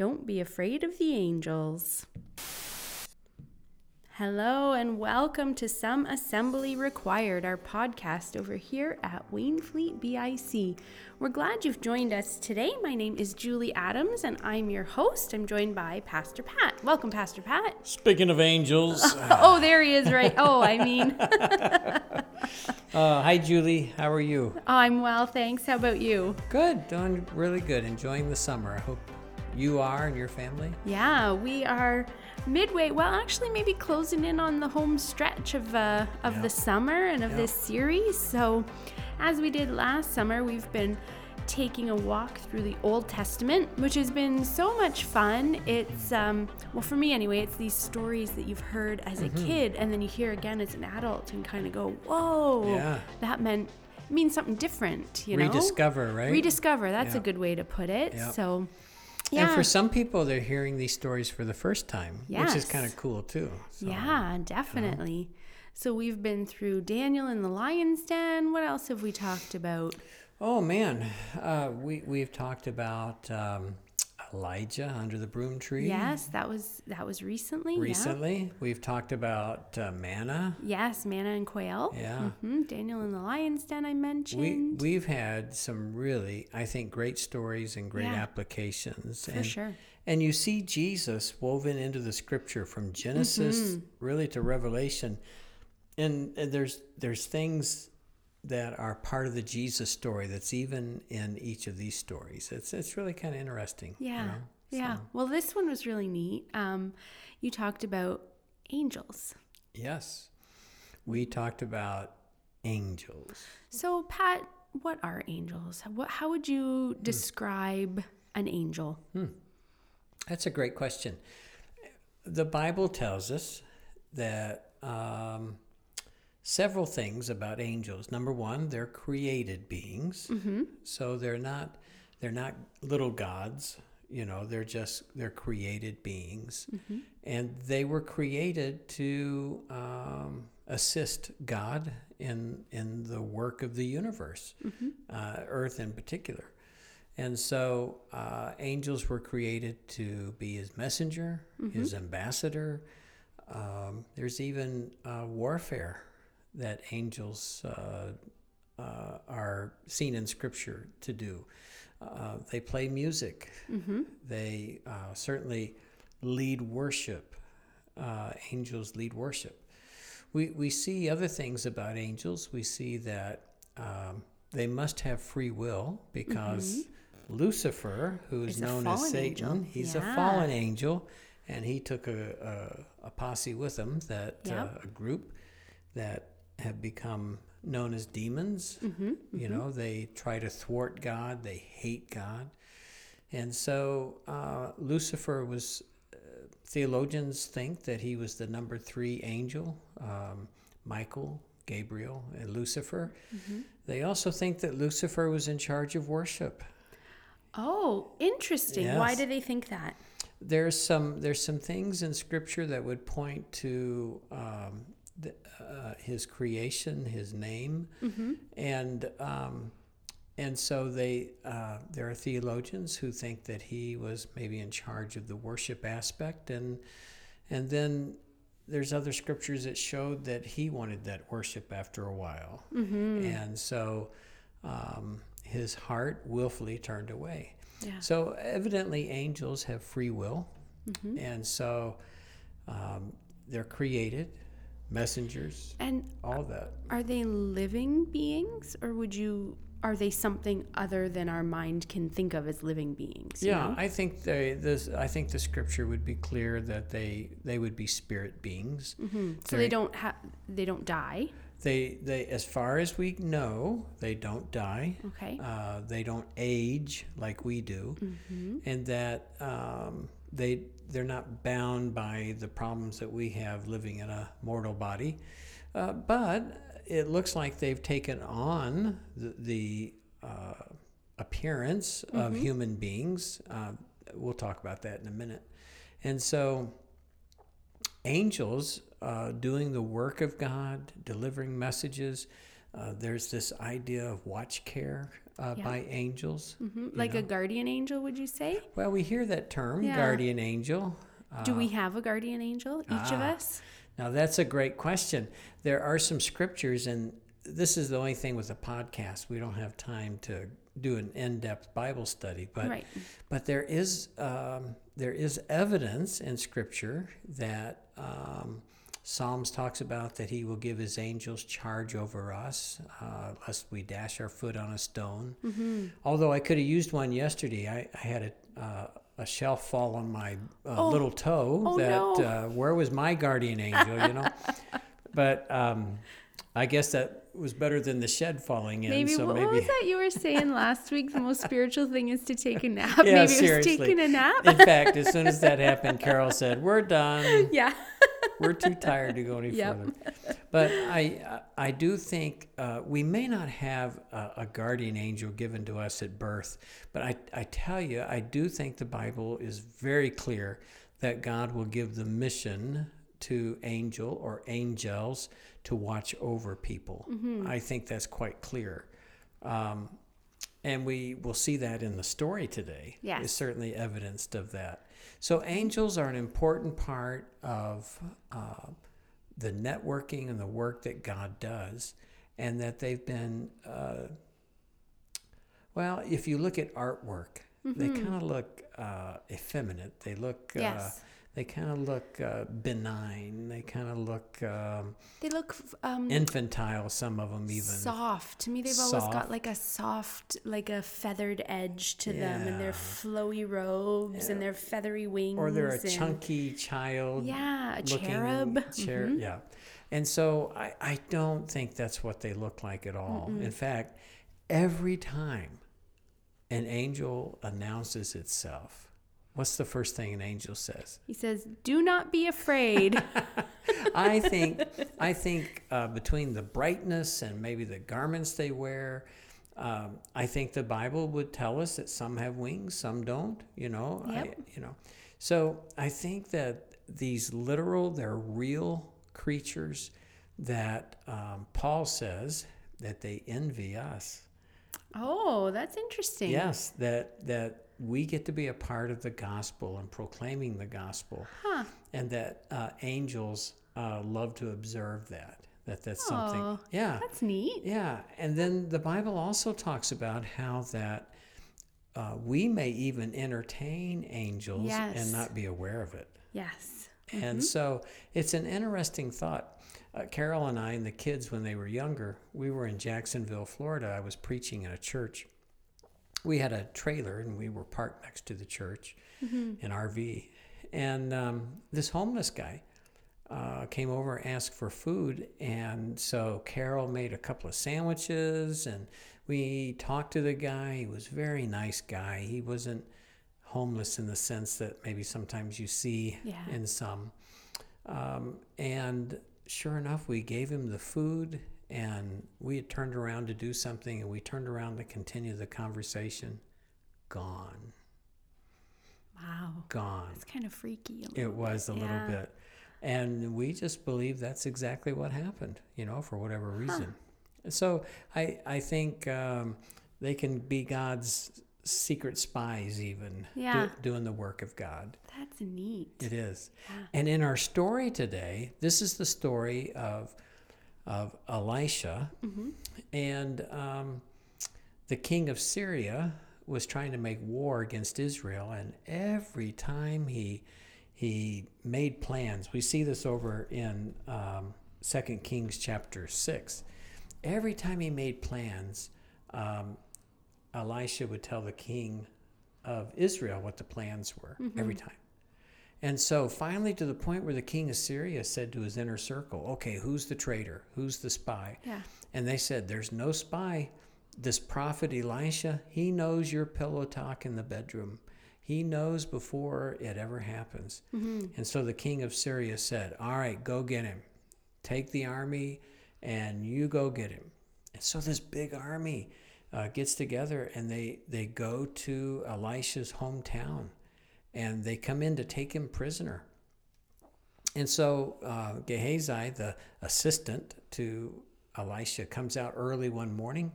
Don't be afraid of the angels. Hello and welcome to Some Assembly Required, our podcast over here at Wainfleet BIC. We're glad you've joined us today. My name is Julie Adams and I'm your host. I'm joined by Pastor Pat. Welcome, Pastor Pat. Speaking of angels, oh, there he is, right? Oh, I mean, uh, hi Julie, how are you? I'm well, thanks. How about you? Good, doing really good, enjoying the summer. I hope you are and your family. Yeah, we are midway. Well, actually, maybe closing in on the home stretch of uh, of Yeah. the summer and of Yeah. this series. So, as we did last summer, we've been taking a walk through the Old Testament, which has been so much fun. It's um, well, for me anyway, it's these stories that you've heard as a Mm-hmm. kid, and then you hear again as an adult, and kind of go, "Whoa, Yeah. that meant." means something different, you know. Rediscover, right? Rediscover. That's a good way to put it. Yeah. So, yeah. And for some people, they're hearing these stories for the first time, which is kind of cool too. So, Yeah, definitely. So we've been through Daniel in the lion's den. What else have we talked about? Oh man, uh, we we've talked about um, Elijah under the broom tree. Yes, that was that was recently. Yeah. Recently, we've talked about uh, manna. Yes, manna and quail. Yeah. hmm Daniel in the lion's den. I We mentioned we've had some really, I think, great stories and great Yeah. applications. for and, sure. And you see Jesus woven into the scripture from Genesis Mm-hmm. really to Revelation. And, and there's there's things that are part of the Jesus story that's even in each of these stories. It's it's really kind of interesting. you Yeah, know? yeah. So, Well, this one was really neat. Um, you talked about angels. yes. We talked about angels. So, Pat, what are angels? What? How would you Hmm. describe an angel? Hmm. That's a great question. The Bible tells us that um, several things about angels. Number one, they're created beings, so they're not they're not little gods. You know, they're just they're created beings, and they were created to um, assist God in in the work of the universe, uh, Earth in particular. And so uh, angels were created to be his messenger, his ambassador. Um, there's even uh, warfare that angels uh, uh, are seen in scripture to do. Uh, they play music. They uh, certainly lead worship. Uh, angels lead worship. We, we see other things about angels. We see that um, they must have free will because Lucifer, who is known as Satan, angel. he's Yeah. a fallen angel, and he took a, a, a posse with him, that uh, Yep. a group that have become known as demons. Mm-hmm, You know, they try to thwart God, they hate God. And so uh, Lucifer was, uh, theologians think that he was the number three angel, um, Michael, Gabriel, and Lucifer. Mm-hmm. They also think that Lucifer was in charge of worship. Oh, interesting. Why do they think that? There's some there's some things in Scripture that would point to um, the, uh, his creation, his name, and um, and so they uh, there are theologians who think that he was maybe in charge of the worship aspect, and and then there's other scriptures that showed that he wanted that worship after a while, and so um, his heart willfully turned away. Yeah. So evidently, angels have free will, and so um, they're created, messengers, And all that. are they living beings or would you are they something other than our mind can think of as living beings? Yeah, know? I think they this. I think the scripture would be clear that they they would be spirit beings. Hmm. So they don't have they don't die. They they as far as we know, they don't die. Okay. Uh, they don't age like we do, and that um, they they're not bound by the problems that we have living in a mortal body. Uh, but it looks like they've taken on the, the uh, appearance of human beings. Uh, we'll talk about that in a minute. And so, angels uh, doing the work of God, delivering messages, uh, there's this idea of watch care uh, Yeah. by angels. hmm you Like a guardian angel, would you say? Well, we hear that term, Yeah. guardian angel. Do Uh, we have a guardian angel, each of ah. us? Now, that's a great question. There are some scriptures, and this is the only thing with a podcast. We don't have time to do an in-depth Bible study, but right. but there is um, there is evidence in Scripture that um, Psalms talks about that He will give His angels charge over us, uh, lest we dash our foot on a stone. Mm-hmm. Although I could have used one yesterday, I, I had a, uh, a shelf fall on my uh, Oh. little toe. Oh, that no. uh, where was my guardian angel? You know, but um, I guess that was better than the shed falling in. Maybe, so what, maybe what was that you were saying last week? The most spiritual thing is to take a nap. Yeah, Maybe it was seriously. taking a nap. In fact, as soon as that happened, Carol said, "We're done. yeah. We're too tired to go any Yep. further." But I, I do think uh, we may not have a, a guardian angel given to us at birth, but I, I tell you, I do think the Bible is very clear that God will give the mission to angel or angels to watch over people. Mm-hmm. I think that's quite clear. Um, and we will see that in the story today. Yes. Is certainly evidenced of that. So angels are an important part of uh, the networking and the work that God does, and that they've been. Uh, well, if you look at artwork, they kind of look uh, effeminate. They look. Uh, Yes. They kind of look uh, benign. They kind of look um, They look um, infantile. Some of them even. soft. To me, they've always got like a soft, like a feathered edge to them, and their Yeah. flowy robes and their feathery wings. or they're a and- chunky child. Yeah, a cherub. Cher- Mhm. Yeah. And so I, I don't think that's what they look like at all. In fact, every time an angel announces itself, what's the first thing an angel says? He says, "Do not be afraid." I think I think uh, between the brightness and maybe the garments they wear, um, I think the Bible would tell us that some have wings, some don't. You know, I, you know. So I think that these literal, they're real creatures that um, Paul says that they envy us. oh, that's interesting. Yes, that that we get to be a part of the gospel and proclaiming the gospel Huh. and that uh, angels uh, love to observe that. That that's something. Oh, Yeah, That's neat. yeah. And then the Bible also talks about how that uh, we may even entertain angels Yes. and not be aware of it. Yes. And so it's an interesting thought. Uh, Carol and I and the kids, when they were younger, we were in Jacksonville, Florida. I was preaching in a church. We had a trailer and we were parked next to the church, an RV. And um, this homeless guy uh, came over and asked for food. And so Carol made a couple of sandwiches and we talked to the guy. He was a very nice guy. He wasn't homeless in the sense that maybe sometimes you see Yeah. in some. Um, and sure enough, we gave him the food and we had turned around to do something and we turned around to continue the conversation. Gone. Wow. Gone. It's kind of freaky. a It was a little Yeah. bit. And we just believe that's exactly what happened, you know, for whatever reason. So I, I think um, they can be God's secret spies, even do- Yeah. doing the work of God. That's neat. It is. Yeah. And in our story today, this is the story of of Elisha, Mm-hmm. and um, the king of Syria was trying to make war against Israel, and every time he he made plans, we see this over in um, Second Kings chapter six. Every time he made plans, um, Elisha would tell the king of Israel what the plans were every time. And so finally, to the point where the king of Syria said to his inner circle, Okay, who's the traitor? Who's the spy? Yeah. And they said, There's no spy. This prophet Elisha, he knows your pillow talk in the bedroom. He knows before it ever happens. Hmm. And so the king of Syria said, All right, go get him. Take the army and you go get him. And so this big army uh, gets together and they, they go to Elisha's hometown and they come in to take him prisoner. And so uh, Gehazi, the assistant to Elisha comes out early one morning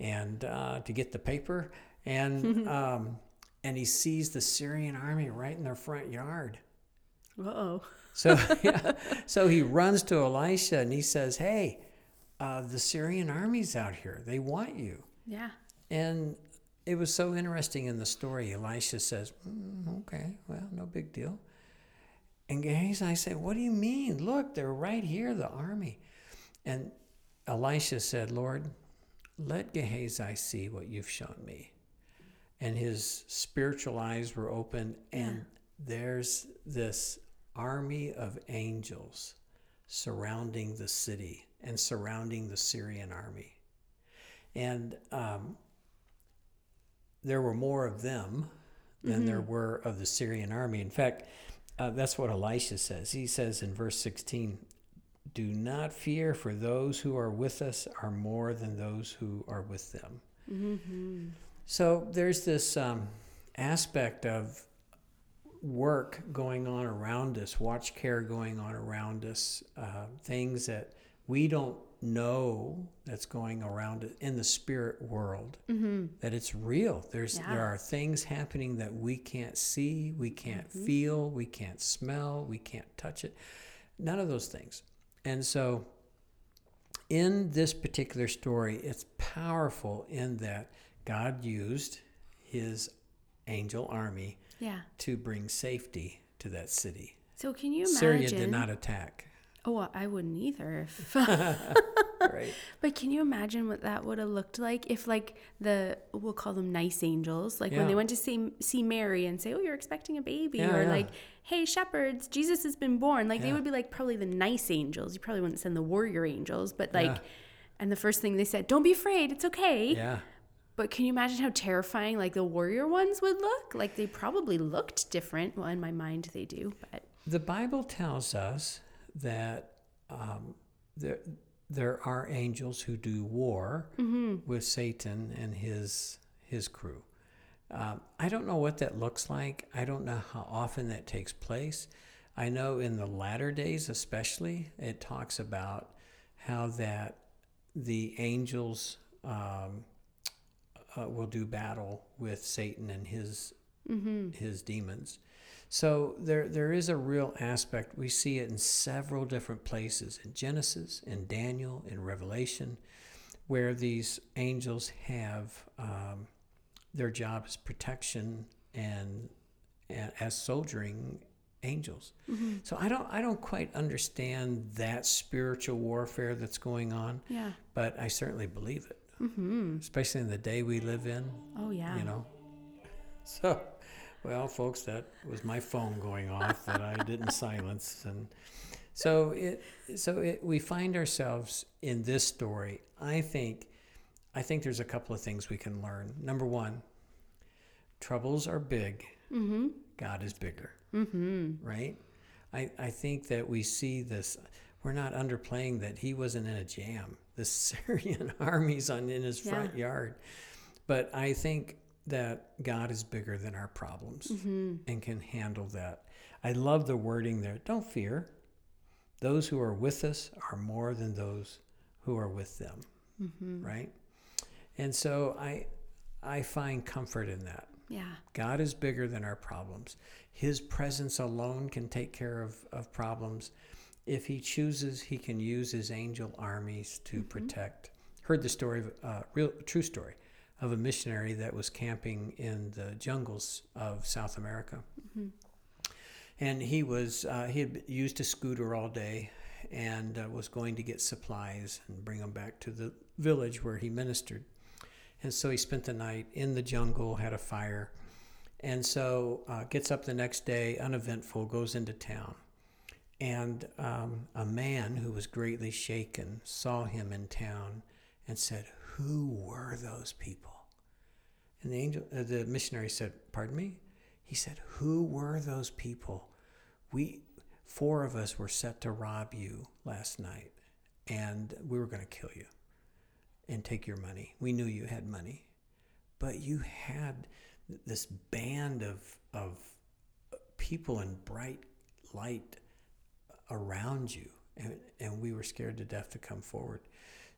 and uh, to get the paper, and um, and he sees the Syrian army right in their front yard. Uh oh. So yeah, so he runs to Elisha and he says, "Hey, uh, the Syrian army's out here. They want you." Yeah. And it was so interesting in the story. Elisha says, mm, "Okay, well, no big deal." And Gehazi said, "What do you mean? Look, they're right here, the army." And Elisha said, "Lord, let Gehazi see what you've shown me." And his spiritual eyes were open, and there's this army of angels surrounding the city and surrounding the Syrian army. And um, there were more of them than there were of the Syrian army. In fact, uh, that's what Elisha says. He says in verse 16, Do not fear, for those who are with us are more than those who are with them. So there's this um, aspect of work going on around us, watch care going on around us, uh, things that we don't know that's going around in the spirit world. Mm-hmm. That it's real. There's Yeah. there are things happening that we can't see, we can't mm-hmm. feel, we can't smell, we can't touch it. None of those things. And so in this particular story, it's powerful in that God used his angel army Yeah. to bring safety to that city. So can you imagine? Syria did not attack. Oh, I wouldn't either. If, Right. but can you imagine what that would have looked like if, like, the we'll call them nice angels, like when they went to see see Mary and say, "Oh, you're expecting a baby," Yeah, or yeah. like, "Hey, shepherds, Jesus has been born." Like they would be like probably the nice angels. You probably wouldn't send the warrior angels, but like, Yeah. and the first thing they said, "Don't be afraid, it's okay." Yeah. But can you imagine how terrifying like the warrior ones would look? Like they probably looked different. Well, in my mind they do, but The Bible tells us that um, there, there are angels who do war with Satan and his his crew. Um, I don't know what that looks like. I don't know how often that takes place. I know in the latter days, especially, it talks about how that the angels um, uh, will do battle with Satan and his his demons. So there there is a real aspect. We see it in several different places in Genesis, in Daniel, in Revelation, where these angels have um, their job is protection and, and as soldiering angels. So I don't I don't quite understand that spiritual warfare that's going on, yeah. but I certainly believe it, especially in the day we live in Oh yeah. you know. So, well, folks, that was my phone going off that I didn't silence, and so it, so it, we find ourselves in this story. I think, I think there's a couple of things we can learn. Number one, troubles are big. Mm-hmm. God is bigger, Mm-hmm. right? I, I think that we see this. We're not underplaying that he wasn't in a jam. The Syrian army's on in his front yard, but I think that God is bigger than our problems Mm-hmm. and can handle that. I love the wording there. Don't fear. Those who are with us are more than those who are with them, Mm-hmm. right? And so I I find comfort in that. Yeah. God is bigger than our problems. His presence alone can take care of, of problems. If he chooses, he can use his angel armies to protect. Heard the story, of, uh, real true story, of a missionary that was camping in the jungles of South America. And he was uh, he had used a scooter all day, and uh, was going to get supplies and bring them back to the village where he ministered. And so he spent the night in the jungle, had a fire, and so uh, gets up the next day, uneventful, goes into town. And um, a man who was greatly shaken saw him in town and said, Who were those people? And the, angel, uh, the missionary said, Pardon me? He said, Who were those people? We, four of us were set to rob you last night, and we were going to kill you and take your money. We knew you had money, but you had this band of of people in bright light around you, and, and we were scared to death to come forward.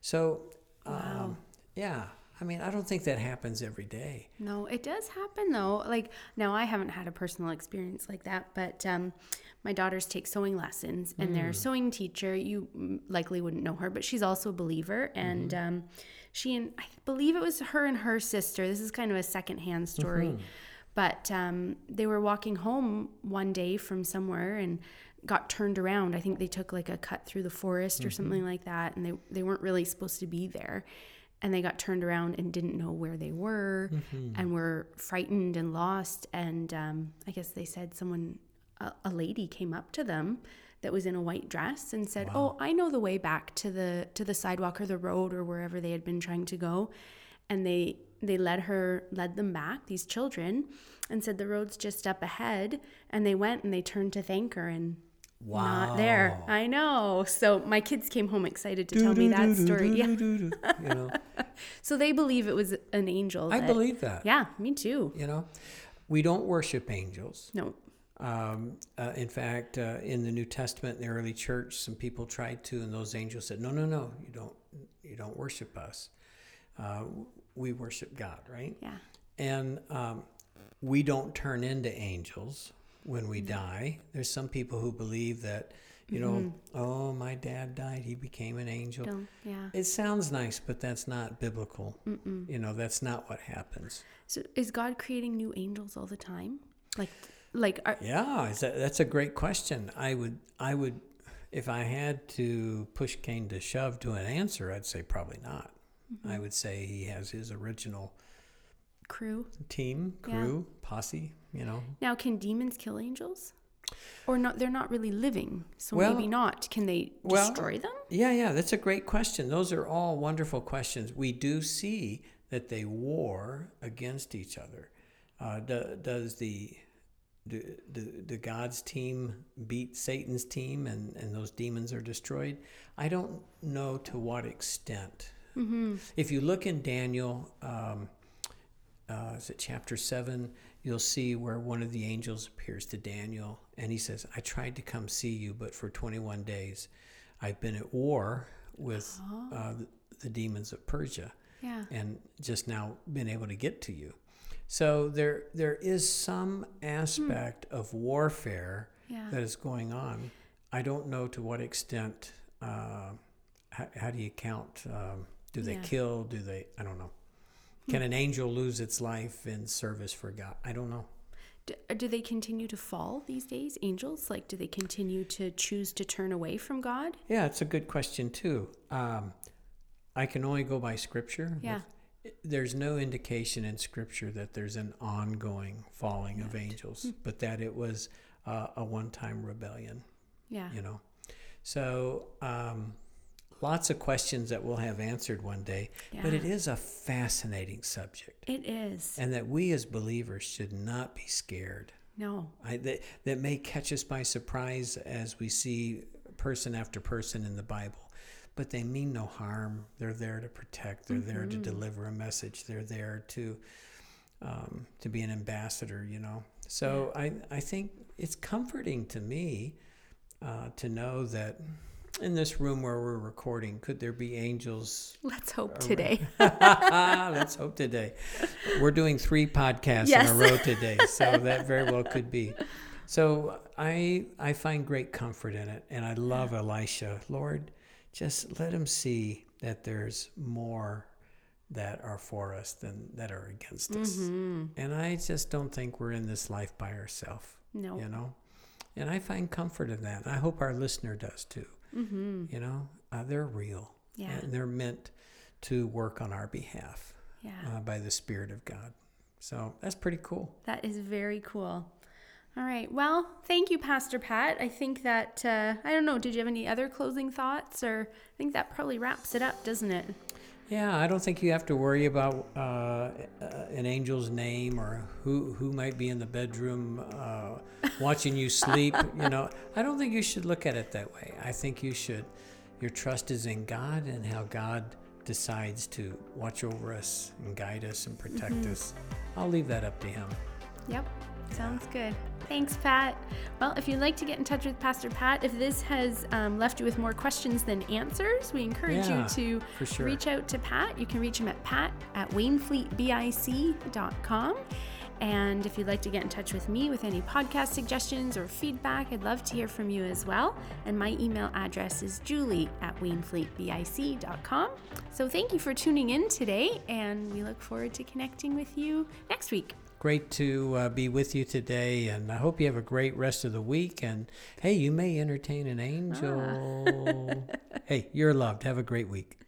So, um, yeah, I mean, I don't think that happens every day. No, it does happen though. Like now, I haven't had a personal experience like that, but um, my daughters take sewing lessons, and their sewing teacher, you mm, likely wouldn't know her, but she's also a believer, and um, she and I believe it was her and her sister. This is kind of a secondhand story, but um, they were walking home one day from somewhere and got turned around. I think they took like a cut through the forest or something like that, and they they weren't really supposed to be there and they got turned around and didn't know where they were and were frightened and lost. And um, i guess they said someone a, a lady came up to them that was in a white dress and said oh i know the way back to the to the sidewalk or the road or wherever they had been trying to go. And they they led her led them back these children and said the road's just up ahead. And they went and they turned to thank her and not there i know so my kids came home excited to tell me that story yeah You know, so they believe it was an angel. I that- believe that. Yeah, me too. You know, we don't worship angels. No. Um, uh, in fact, uh, in the New Testament, in the early church, some people tried to, and those angels said, "No, no, no, you don't, you don't worship us. Uh, we worship God, right?" Yeah. And um, we don't turn into angels when we mm-hmm. die. There's some people who believe that, you know, mm-hmm. oh, my dad died, he became an angel. Don't. Yeah. It sounds nice, but that's not biblical. You know, that's not what happens. So is God creating new angels all the time? Like, like, are, Yeah, is that, that's a great question. I would, I would, if I had to push Cain to shove to an answer, I'd say probably not. Mm-hmm. I would say he has his original crew team, Yeah. crew, posse. You know, now? Can demons kill angels? Or not? They're not really living, so Well- maybe not. Can they well- destroy them? Yeah, yeah, that's a great question. Those are all wonderful questions. We do see that they war against each other. Uh, do, does the do, do, do God's team beat Satan's team and, and those demons are destroyed? I don't know to what extent. If you look in Daniel, um, uh, is it chapter 7? You'll see where one of the angels appears to Daniel and he says, I tried to come see you, but for 21 days I've been at war with uh, the, the demons of Persia Yeah. and just now been able to get to you. So there there is some aspect of warfare Yeah. that is going on. I don't know to what extent. Uh, how, how do you count? Um, do they Yeah. kill? Do they? I don't know. Can an angel lose its life in service for God? I don't know. Do, uh, do they continue to fall these days, angels? Like, do they continue to choose to turn away from God? Yeah, it's a good question too. Um, I can only go by scripture. Yeah. There's no indication in scripture that there's an ongoing falling of angels, Hmm. but that it was uh, a one-time rebellion. Yeah. You know, so um, lots of questions that we'll have answered one day. But it is a fascinating subject, It is. and that we as believers should not be scared. No. I, that, that may catch us by surprise as we see person after person in the Bible, but they mean no harm. They're there to protect. They're there to deliver a message. They're there to um, to be an ambassador. You know. So I I think it's comforting to me uh, to know that in this room where we're recording, could there be angels Let's hope today. Let's hope today. We're doing three podcasts Yes. in a row today, so that very well could be. So I I find great comfort in it, and I love Elisha. Lord, just let him see that there's more that are for us than that are against us. Mm-hmm. And I just don't think we're in this life by ourselves. No. You know, and I find comfort in that. I hope our listener does too. Mm-hmm. You know, uh, they're real. Yeah. And they're meant to work on our behalf Yeah. uh, by the Spirit of God. So that's pretty cool. That is very cool. All right. Well, thank you, Pastor Pat. I think that, uh, I don't know, did you have any other closing thoughts? Or I think that probably wraps it up, doesn't it? Yeah, I don't think you have to worry about uh, uh, an angel's name or who who might be in the bedroom uh, watching you sleep. you know, I don't think you should look at it that way. I think you should. Your trust is in God and how God decides to watch over us and guide us and protect us. I'll leave that up to Him. Yep. Sounds good. Thanks, Pat. Well, if you'd like to get in touch with Pastor Pat, if this has um, left you with more questions than answers, we encourage Yeah, you to sure. reach out to Pat. You can reach him at pat at wainfleetbic.com. And if you'd like to get in touch with me with any podcast suggestions or feedback, I'd love to hear from you as well. And my email address is julie at wainfleetbic.com. So thank you for tuning in today, and we look forward to connecting with you next week. Great to uh, be with you today, and I hope you have a great rest of the week. And hey, you may entertain an angel. hey, you're loved. Have a great week.